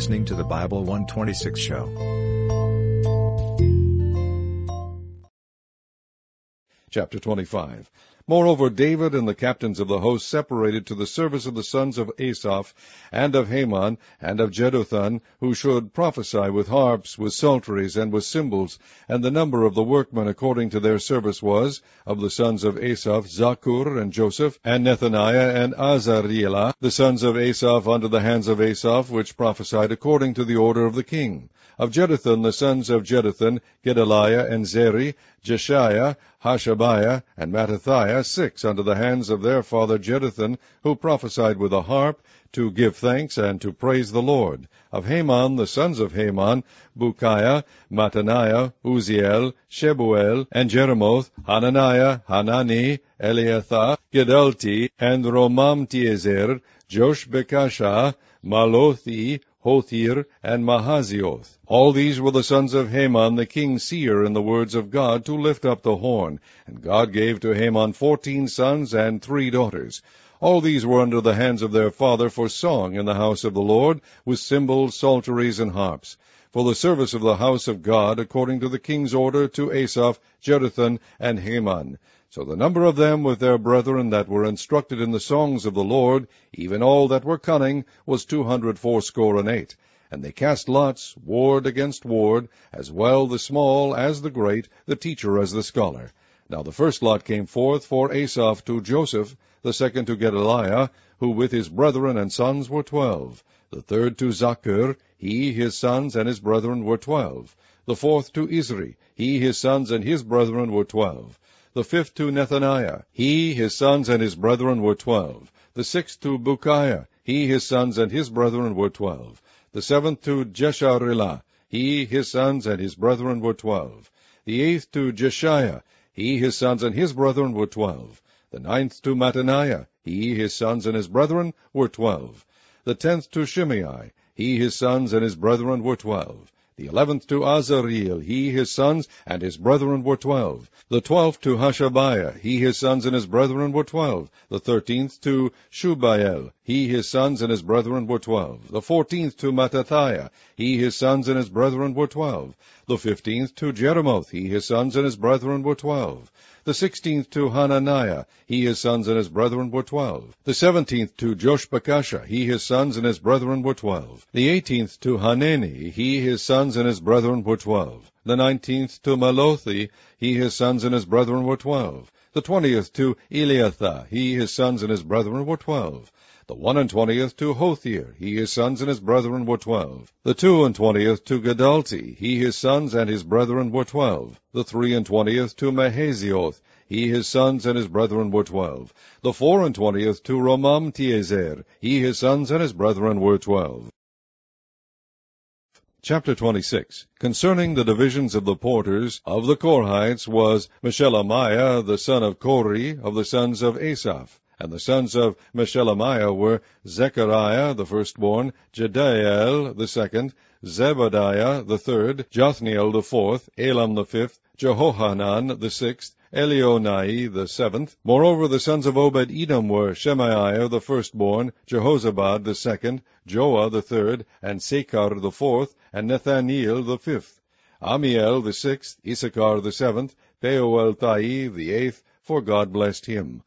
listening to the Bible 126 show. Chapter 25 Moreover, David and the captains of the host separated to the service of the sons of Asaph, and of Heman, and of Jeduthun, who should prophesy with harps, with psalteries, and with cymbals. And the number of the workmen according to their service was, of the sons of Asaph, Zaccur, and Joseph, and Nethaniah, and Asarelah, the sons of Asaph under the hands of Asaph, which prophesied according to the order of the king. Of Jeduthun, the sons of Jeduthun, Gedaliah, and Zeri, Jeshaiah, Hashabiah, and Mattithiah, six under the hands of their father Jeduthun, who prophesied with a harp, to give thanks and to praise the Lord. Of Heman, the sons of Heman, Bukiah, Mattaniah, Uzziel, Shebuel, and Jeremoth, Hananiah, Hanani, Eliathah, Giddalti, and Romamtiezer, Joshbekashah, Malothi, Hothir, and Mahazioth. All these were the sons of Heman the king's seer in the words of God to lift up the horn. And God gave to Heman fourteen sons and three daughters. All these were under the hands of their father for song in the house of the Lord, with cymbals, psalteries, and harps, for the service of the house of God, according to the king's order to Asaph, Jeduthun, and Heman. So the number of them with their brethren that were instructed in the songs of the Lord, even all that were cunning, was two hundred fourscore and eight. And they cast lots, ward against ward, as well the small as the great, the teacher as the scholar. Now the first lot came forth for Asaph to Joseph, the second to Gedaliah, who with his brethren and sons were twelve. The third to Zaccur, he, his sons, and his brethren were twelve. The fourth to Izri, he, his sons, and his brethren were twelve the fifth to Nethaniah, he, his sons, and his brethren were twelve. The sixth to Bukiah, he, his sons, and his brethren were twelve. The seventh to Jesharelah, he, his sons, and his brethren were twelve. The eighth to Jeshaiah, he, his sons, and his brethren were twelve. The ninth to Mattaniah, he, his sons, and his brethren were twelve. The tenth to Shimei, he, his sons, and his brethren were twelve. The eleventh to Azareel, he, his sons, and his brethren were twelve. The twelfth to Hashabiah, he, his sons, and his brethren were twelve. The thirteenth to Shubael, he, his sons, and his brethren were twelve. The fourteenth to Mattithiah, he, his sons, and his brethren were twelve. The fifteenth to Jeremoth, he, his sons, and his brethren were twelve. The sixteenth to Hananiah, he, his sons, and his brethren were twelve. The seventeenth to Joshbekashah, he, his sons, and his brethren were twelve. The eighteenth to Hanani, he, his sons, and his brethren were twelve. The nineteenth to Malothi, he, his sons, and his brethren were twelve. The twentieth to Eliathah, he, his sons, and his brethren were twelve. The one and twentieth to Hothir, he, his sons, and his brethren were twelve. The two and twentieth to Giddalti, he, his sons, and his brethren were twelve. The three and twentieth to Mahazioth, he, his sons, and his brethren were twelve. The four and twentieth to Romamtiezer, he, his sons, and his brethren were twelve. Chapter 26 Concerning the divisions of the porters of the Korhites was Meshelemiah the son of Kore of the sons of Asaph. And the sons of Meshelemiah were Zechariah the firstborn, Jediael the second, Zebadiah the third, Jothniel the fourth, Elam the fifth, Jehohanan the sixth, Elioenai the seventh. Moreover, the sons of Obed-Edom were Shemaiah the firstborn, Jehozabad the second, Joah the third, and Sacar the fourth, and Nethaneel the fifth. Ammiel the sixth, Issachar the seventh, Peulthai the eighth, for God blessed him.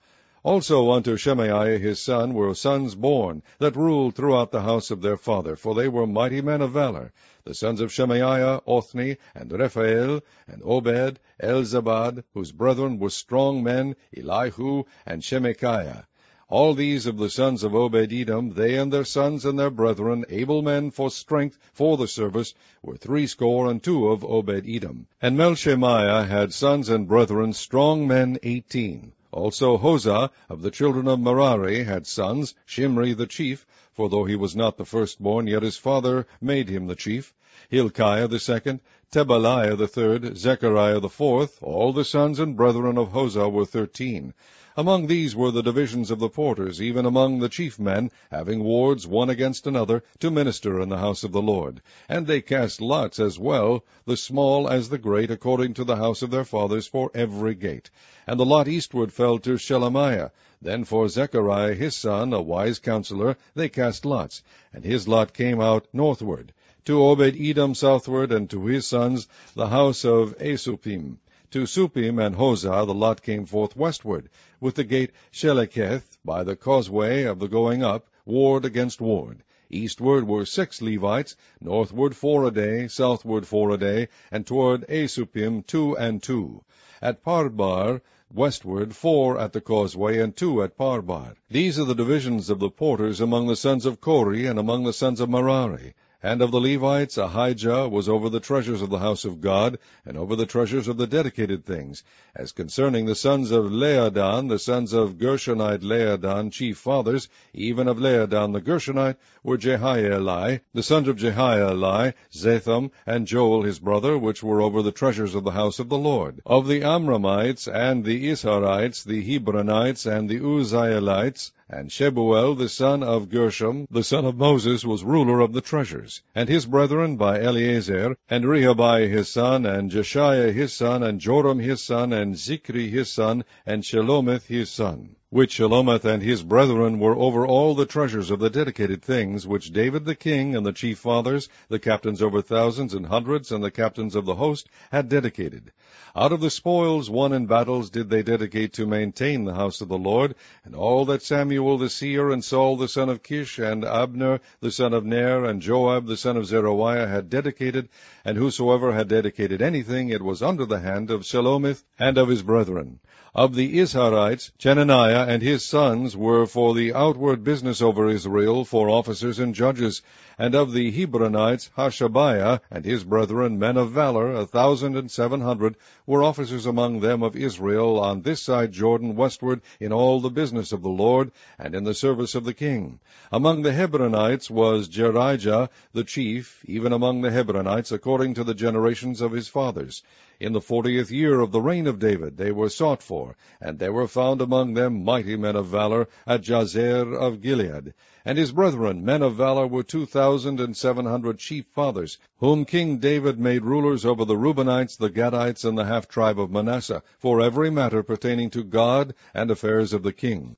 Also unto Shemaiah his son were sons born, that ruled throughout the house of their father, for they were mighty men of valor. The sons of Shemaiah, Othni, and Rephael, and Obed, Elzabad, whose brethren were strong men, Elihu, and Shemachiah. All these of the sons of Obed-Edom, they and their sons and their brethren, able men for strength for the service, were threescore and two of Obed-Edom. And Meshelemiah had sons and brethren, strong men eighteen. Also Hosah of the children of Merari had sons, Shimri the chief, for though he was not the firstborn, yet his father made him the chief, Hilkiah the second, Tebaliah the third, Zechariah the fourth, all the sons and brethren of Hosah were thirteen. Among these were the divisions of the porters, even among the chief men, having wards one against another, to minister in the house of the Lord. And they cast lots as well, the small as the great, according to the house of their fathers, for every gate. And the lot eastward fell to Shelemiah. Then for Zechariah his son, a wise counselor, they cast lots, and his lot came out northward. To Obed Edom southward, and to his sons, the house of Asuppim. To Shuppim and Hosah the lot came forth westward, with the gate Shallecheth, by the causeway of the going up, ward against ward. Eastward were six Levites, northward four a day, southward four a day, and toward Asuppim two and two. At Parbar, westward four at the causeway, and two at Parbar. These are the divisions of the porters among the sons of Kore, and among the sons of Merari. And of the Levites, Ahijah was over the treasures of the house of God, and over the treasures of the dedicated things. As concerning the sons of Laadan, the sons of Gershonite Laadan, chief fathers, even of Laadan the Gershonite, were Jehieli, the sons of Jehieli, Zetham, and Joel his brother, which were over the treasures of the house of the Lord. Of the Amramites, and the Izharites, the Hebronites, and the Uzzielites, and Shebuel the son of Gershom, the son of Moses, was ruler of the treasures. And his brethren by Eleazar, and Rehabiah his son, and Jeshaiah his son, and Joram his son, and Zichri his son, and Shelomith his son which Shelomith and his brethren were over all the treasures of the dedicated things, which David the king, and the chief fathers, the captains over thousands and hundreds, and the captains of the host, had dedicated. Out of the spoils won in battles did they dedicate to maintain the house of the Lord, and all that Samuel the seer, and Saul the son of Kish, and Abner the son of Ner, and Joab the son of Zeruiah had dedicated, and whosoever had dedicated anything, it was under the hand of Shelomith and of his brethren. Of the Izharites, Chenaniah and his sons were for the outward business over Israel, for officers and judges. And of the Hebronites, Hashabiah and his brethren, men of valor, a thousand and seven hundred, were officers among them of Israel on this side Jordan westward in all the business of the Lord, and in the service of the king. Among the Hebronites was Jerijah the chief, even among the Hebronites, according to the generations of his fathers. In the fortieth year of the reign of David they were sought for, and there were found among them mighty men of valor at Jazer of Gilead. And his brethren, men of valor, were two thousand and seven hundred chief fathers, whom King David made rulers over the Reubenites, the Gadites, and the half tribe of Manasseh, for every matter pertaining to God and affairs of the king.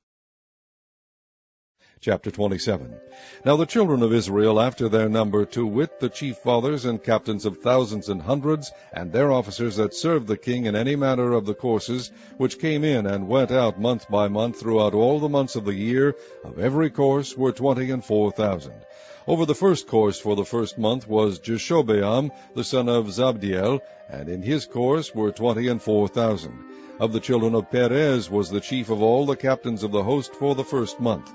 Chapter 27 Now the children of Israel after their number, to wit, the chief fathers and captains of thousands and hundreds, and their officers that served the king in any manner of the courses, which came in and went out month by month throughout all the months of the year, of every course were twenty and four thousand. Over the first course for the first month was Jashobeam, the son of Zabdiel, and in his course were twenty and four thousand. Of the children of Perez was the chief of all the captains of the host for the first month.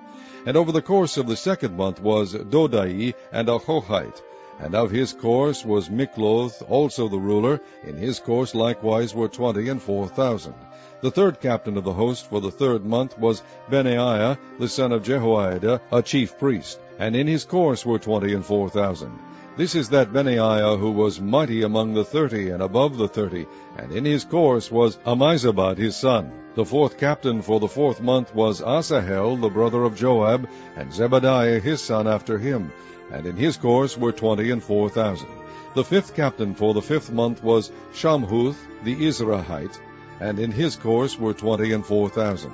And over the course of the second month was Dodai and Ahohite. And of his course was Mikloth, also the ruler. In his course likewise were twenty and four thousand. The third captain of the host for the third month was Benaiah, the son of Jehoiada, a chief priest. And in his course were twenty and four thousand. This is that Benaiah who was mighty among the thirty and above the thirty, and in his course was Ammizabad his son. The fourth captain for the fourth month was Asahel, the brother of Joab, and Zebadiah his son after him, and in his course were twenty and four thousand. The fifth captain for the fifth month was Shamhuth the Izrahite, and in his course were twenty and four thousand.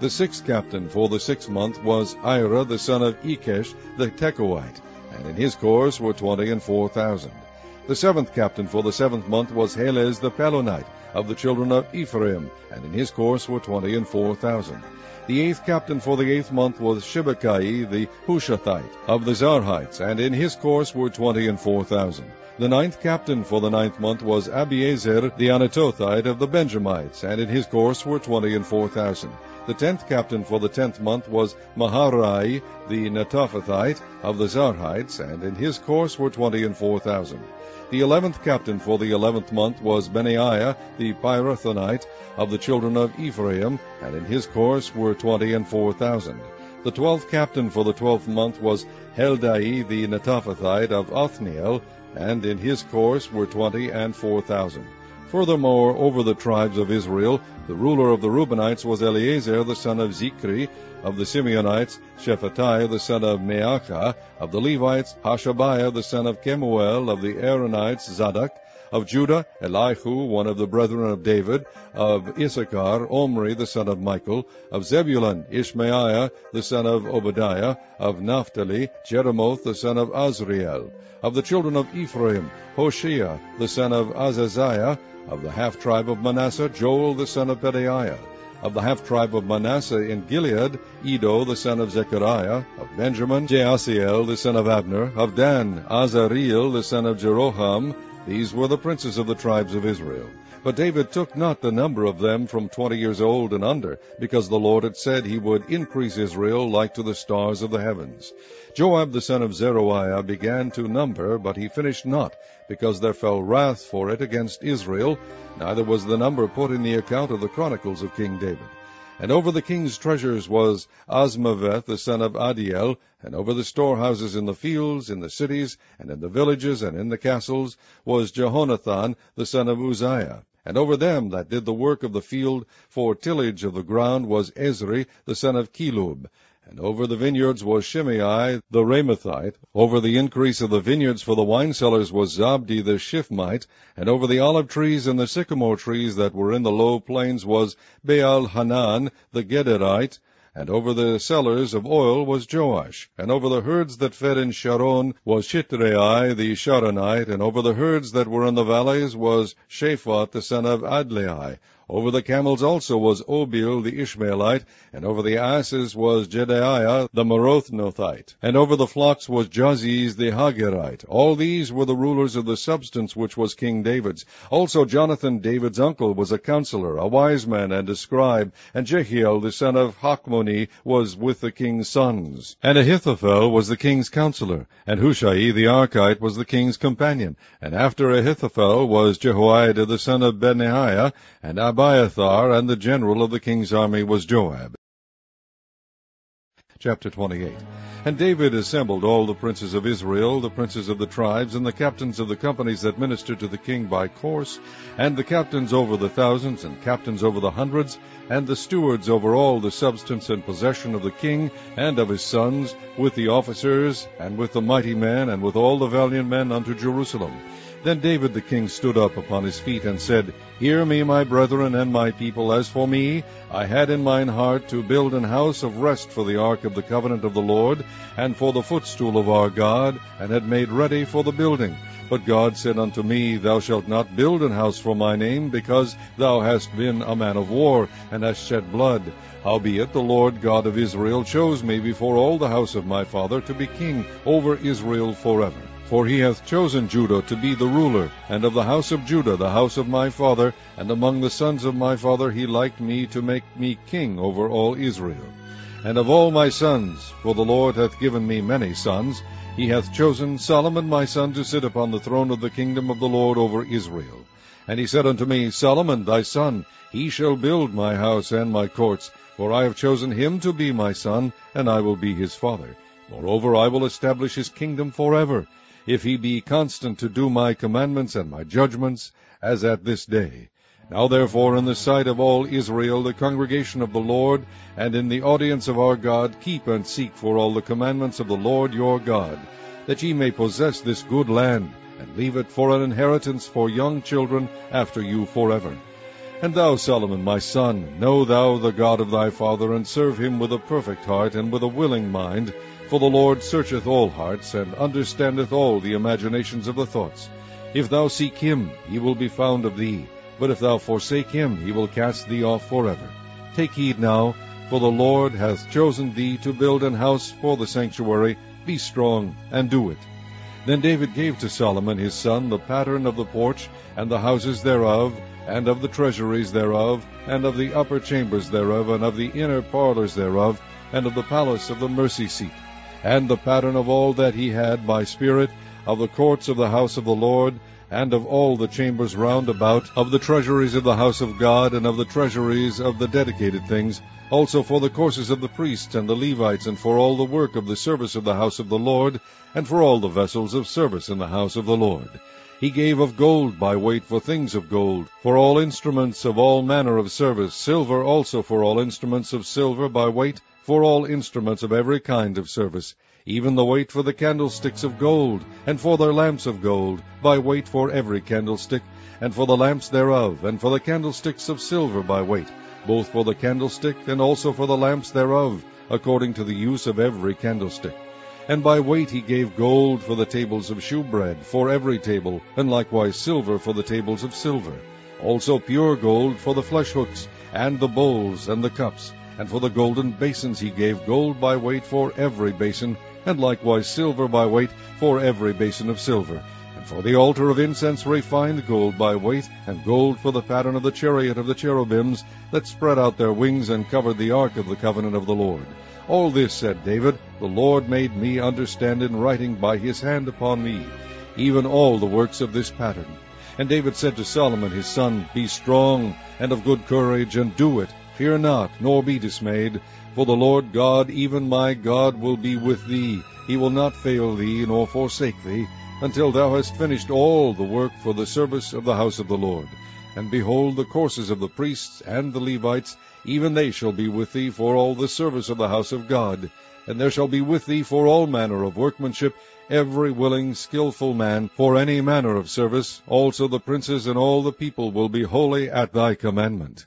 The sixth captain for the sixth month was Ira the son of Ikkesh the Tekoite, and in his course were twenty and four thousand. The seventh captain for the seventh month was Helez the Pelonite, of the children of Ephraim, and in his course were twenty and four thousand. The eighth captain for the eighth month was Shibbekai the Hushathite, of the Zarhites, and in his course were twenty and four thousand. The ninth captain for the ninth month was Abiezer the Anatothite of the Benjamites, and in his course were twenty and four thousand. The tenth captain for the tenth month was Maharai the Netophathite of the Zarhites, and in his course were twenty and four thousand. The eleventh captain for the eleventh month was Benaiah the Pirathonite of the children of Ephraim, and in his course were twenty and four thousand. The twelfth captain for the twelfth month was Heldai the Netophathite of Othniel, and in his course were twenty and four thousand. Furthermore, over the tribes of Israel, the ruler of the Reubenites was Eleazar the son of Zichri, of the Simeonites, Shephatiah the son of Maachah, of the Levites, Hashabiah the son of Kemuel, of the Aaronites, Zadok, of Judah, Elihu, one of the brethren of David, of Issachar, Omri the son of Michael, of Zebulun, Ishmaiah the son of Obadiah, of Naphtali, Jeremoth the son of Azriel, of the children of Ephraim, Hoshea the son of Azaziah, of the half tribe of Manasseh, Joel the son of Pedaiah. Of the half tribe of Manasseh in Gilead, Iddo the son of Zechariah. Of Benjamin, Jaasiel the son of Abner. Of Dan, Azareel the son of Jeroham. These were the princes of the tribes of Israel. But David took not the number of them from twenty years old and under, because the Lord had said he would increase Israel like to the stars of the heavens. Joab the son of Zeruiah began to number, but he finished not, because there fell wrath for it against Israel, neither was the number put in the account of the chronicles of King David. And over the king's treasures was Azmaveth the son of Adiel, and over the storehouses in the fields, in the cities, and in the villages, and in the castles, was Jehonathan the son of Uzziah. And over them that did the work of the field for tillage of the ground was Ezri the son of Chelub. And over the vineyards was Shimei the Ramathite. Over the increase of the vineyards for the wine cellars was Zabdi the Shiphmite. And over the olive trees and the sycamore trees that were in the low plains was Baal Hanan the Gederite. And over the cellars of oil was Joash. And over the herds that fed in Sharon was Shitrai the Sharonite. And over the herds that were in the valleys was Shaphat the son of Adlai. Over the camels also was Obil the Ishmaelite, and over the asses was Jedaiah the Meronothite, and over the flocks was Jaziz the Hagerite. All these were the rulers of the substance which was King David's. Also Jonathan, David's uncle, was a counselor, a wise man, and a scribe, and Jehiel the son of Hachmoni was with the king's sons. And Ahithophel was the king's counselor, and Hushai the Archite was the king's companion. And after Ahithophel was Jehoiada the son of Benaiah, and Ab Abiathar, and the general of the king's army was Joab. Chapter 28 And David assembled all the princes of Israel, the princes of the tribes, and the captains of the companies that ministered to the king by course, and the captains over the thousands, and captains over the hundreds, and the stewards over all the substance and possession of the king and of his sons, with the officers, and with the mighty men, and with all the valiant men unto Jerusalem. Then David the king stood up upon his feet and said, Hear me, my brethren and my people. As for me, I had in mine heart to build an house of rest for the ark of the covenant of the Lord, and for the footstool of our God, and had made ready for the building. But God said unto me, Thou shalt not build an house for my name, because thou hast been a man of war, and hast shed blood. Howbeit the Lord God of Israel chose me before all the house of my father to be king over Israel forever. For he hath chosen Judah to be the ruler, and of the house of Judah the house of my father, and among the sons of my father he liked me to make me king over all Israel. And of all my sons, for the Lord hath given me many sons, he hath chosen Solomon my son to sit upon the throne of the kingdom of the Lord over Israel. And he said unto me, Solomon thy son, he shall build my house and my courts, for I have chosen him to be my son, and I will be his father. Moreover, I will establish his kingdom forever, if he be constant to do my commandments and my judgments, as at this day. Now therefore, in the sight of all Israel, the congregation of the Lord, and in the audience of our God, keep and seek for all the commandments of the Lord your God, that ye may possess this good land, and leave it for an inheritance for young children after you forever. And thou, Solomon, my son, know thou the God of thy father, and serve him with a perfect heart and with a willing mind, for the Lord searcheth all hearts, and understandeth all the imaginations of the thoughts. If thou seek him, he will be found of thee. But if thou forsake him, he will cast thee off forever. Take heed now, for the Lord hath chosen thee to build an house for the sanctuary. Be strong, and do it. Then David gave to Solomon his son the pattern of the porch, and the houses thereof, and of the treasuries thereof, and of the upper chambers thereof, and of the inner parlors thereof, and of the palace of the mercy seat and the pattern of all that he had by spirit, of the courts of the house of the Lord, and of all the chambers round about, of the treasuries of the house of God, and of the treasuries of the dedicated things, also for the courses of the priests and the Levites, and for all the work of the service of the house of the Lord, and for all the vessels of service in the house of the Lord. He gave of gold by weight for things of gold, for all instruments of all manner of service, silver also for all instruments of silver by weight, for all instruments of every kind of service, even the weight for the candlesticks of gold, and for their lamps of gold, by weight for every candlestick, and for the lamps thereof, and for the candlesticks of silver by weight, both for the candlestick and also for the lamps thereof, according to the use of every candlestick. And by weight he gave gold for the tables of shewbread, for every table, and likewise silver for the tables of silver. Also pure gold for the flesh hooks, and the bowls, and the cups. And for the golden basins he gave gold by weight for every basin, and likewise silver by weight for every basin of silver. And for the altar of incense refined gold by weight, and gold for the pattern of the chariot of the cherubims that spread out their wings and covered the ark of the covenant of the Lord. All this, said David, the Lord made me understand in writing by his hand upon me, even all the works of this pattern. And David said to Solomon his son, Be strong and of good courage, and do it. Fear not, nor be dismayed. For the Lord God, even my God, will be with thee. He will not fail thee, nor forsake thee, until thou hast finished all the work for the service of the house of the Lord. And behold, the courses of the priests and the Levites, even they shall be with thee for all the service of the house of God. And there shall be with thee for all manner of workmanship, every willing, skilful man, for any manner of service. Also the princes and all the people will be holy at thy commandment.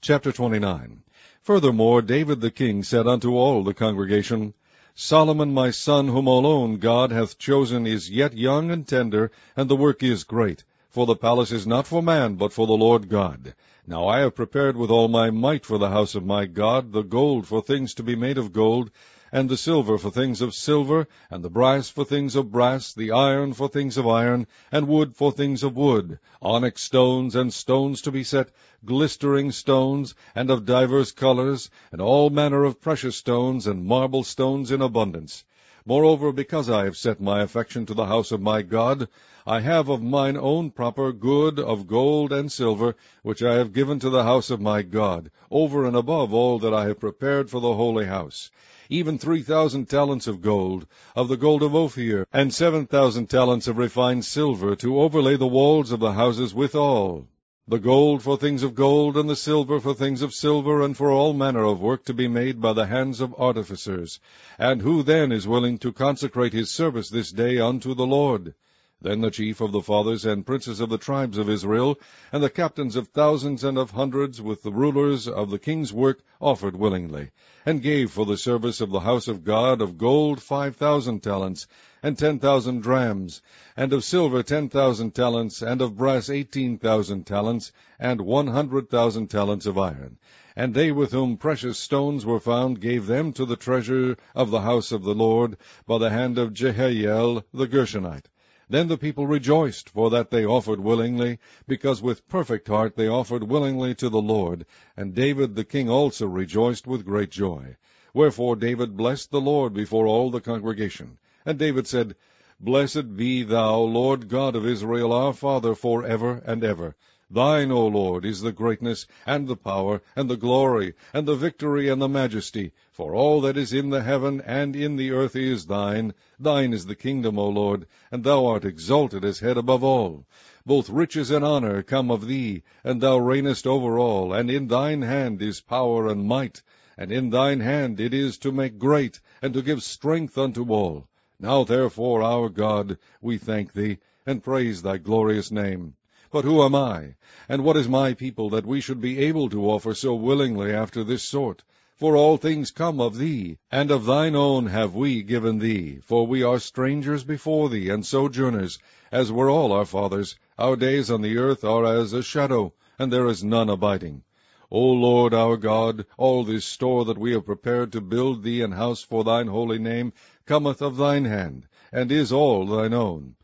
Chapter 29 Furthermore, David the king said unto all the congregation, Solomon my son, whom alone God hath chosen, is yet young and tender, and the work is great. For the palace is not for man, but for the Lord God. Now I have prepared with all my might for the house of my God the gold for things to be made of gold, and the silver for things of silver, and the brass for things of brass, the iron for things of iron, and wood for things of wood, onyx stones, and stones to be set, glistering stones, and of divers colors, and all manner of precious stones, and marble stones in abundance. Moreover, because I have set my affection to the house of my God, I have of mine own proper good of gold and silver, which I have given to the house of my God, over and above all that I have prepared for the holy house. Even three thousand talents of gold, of the gold of Ophir, and seven thousand talents of refined silver, to overlay the walls of the houses withal the gold for things of gold, and the silver for things of silver, and for all manner of work to be made by the hands of artificers. And who then is willing to consecrate his service this day unto the Lord? Then the chief of the fathers and princes of the tribes of Israel, and the captains of thousands and of hundreds, with the rulers of the king's work, offered willingly, and gave for the service of the house of God of gold five thousand talents, and ten thousand drams, and of silver ten thousand talents, and of brass eighteen thousand talents, and one hundred thousand talents of iron. And they with whom precious stones were found gave them to the treasure of the house of the Lord by the hand of Jehiel the Gershonite. Then the people rejoiced, for that they offered willingly, because with perfect heart they offered willingly to the Lord. And David the king also rejoiced with great joy. Wherefore David blessed the Lord before all the congregation. And David said, Blessed be thou, Lord God of Israel, our Father, for ever and ever. Thine, O Lord, is the greatness, and the power, and the glory, and the victory, and the majesty. For all that is in the heaven and in the earth is thine. Thine is the kingdom, O Lord, and thou art exalted as head above all. Both riches and honor come of thee, and thou reignest over all, and in thine hand is power and might, and in thine hand it is to make great, and to give strength unto all. Now therefore, our God, we thank thee, and praise thy glorious name. But who am I, and what is my people, that we should be able to offer so willingly after this sort? For all things come of thee, and of thine own have we given thee. For we are strangers before thee, and sojourners, as were all our fathers. Our days on the earth are as a shadow, and there is none abiding. O Lord our God, all this store that we have prepared to build thee an house for thine holy name cometh of thine hand, and is all thine own.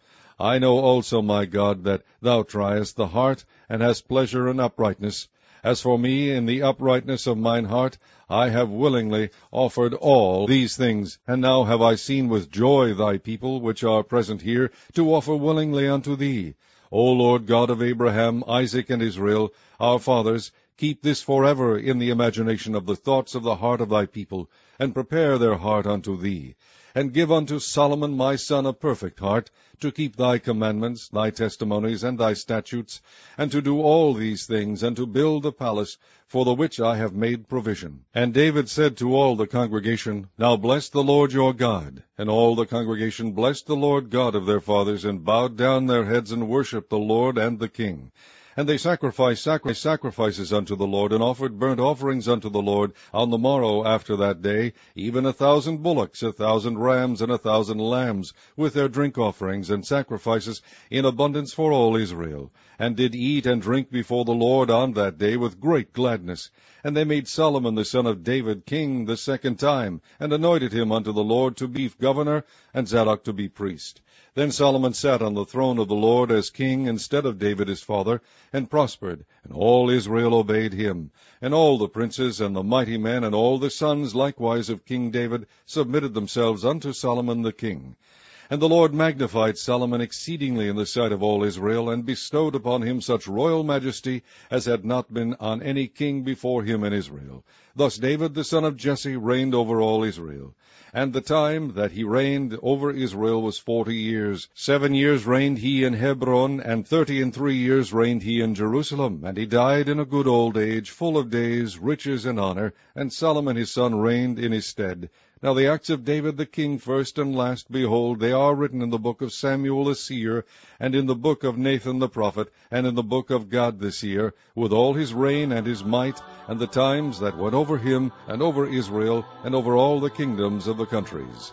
I know also, my God, that thou triest the heart, and hast pleasure in uprightness. As for me, in the uprightness of mine heart, I have willingly offered all these things, and now have I seen with joy thy people, which are present here, to offer willingly unto thee. O Lord God of Abraham, Isaac, and Israel, our fathers, Keep this forever in the imagination of the thoughts of the heart of thy people, and prepare their heart unto thee. And give unto Solomon my son a perfect heart, to keep thy commandments, thy testimonies, and thy statutes, and to do all these things, and to build the palace, for the which I have made provision. And David said to all the congregation, Now bless the Lord your God. And all the congregation blessed the Lord God of their fathers, and bowed down their heads, and worshipped the Lord and the king. And they sacrificed sacrifices unto the Lord, and offered burnt offerings unto the Lord on the morrow after that day, even a thousand bullocks, a thousand rams, and a thousand lambs, with their drink offerings and sacrifices in abundance for all Israel, and did eat and drink before the Lord on that day with great gladness. And they made Solomon the son of David king the second time, and anointed him unto the Lord to be governor, and Zadok to be priest. Then Solomon sat on the throne of the Lord as king instead of David his father, and prospered, and all Israel obeyed him. And all the princes and the mighty men and all the sons likewise of King David submitted themselves unto Solomon the king. And the Lord magnified Solomon exceedingly in the sight of all Israel, and bestowed upon him such royal majesty as had not been on any king before him in Israel. Thus David the son of Jesse reigned over all Israel. And the time that he reigned over Israel was forty years. Seven years reigned he in Hebron, and thirty and three years reigned he in Jerusalem. And he died in a good old age, full of days, riches, and honor. And Solomon his son reigned in his stead. Now the acts of David the king, first and last, behold, they are written in the book of Samuel the seer, and in the book of Nathan the prophet, and in the book of Gad the seer, with all his reign and his might, and the times that went over him, and over Israel, and over all the kingdoms of the countries.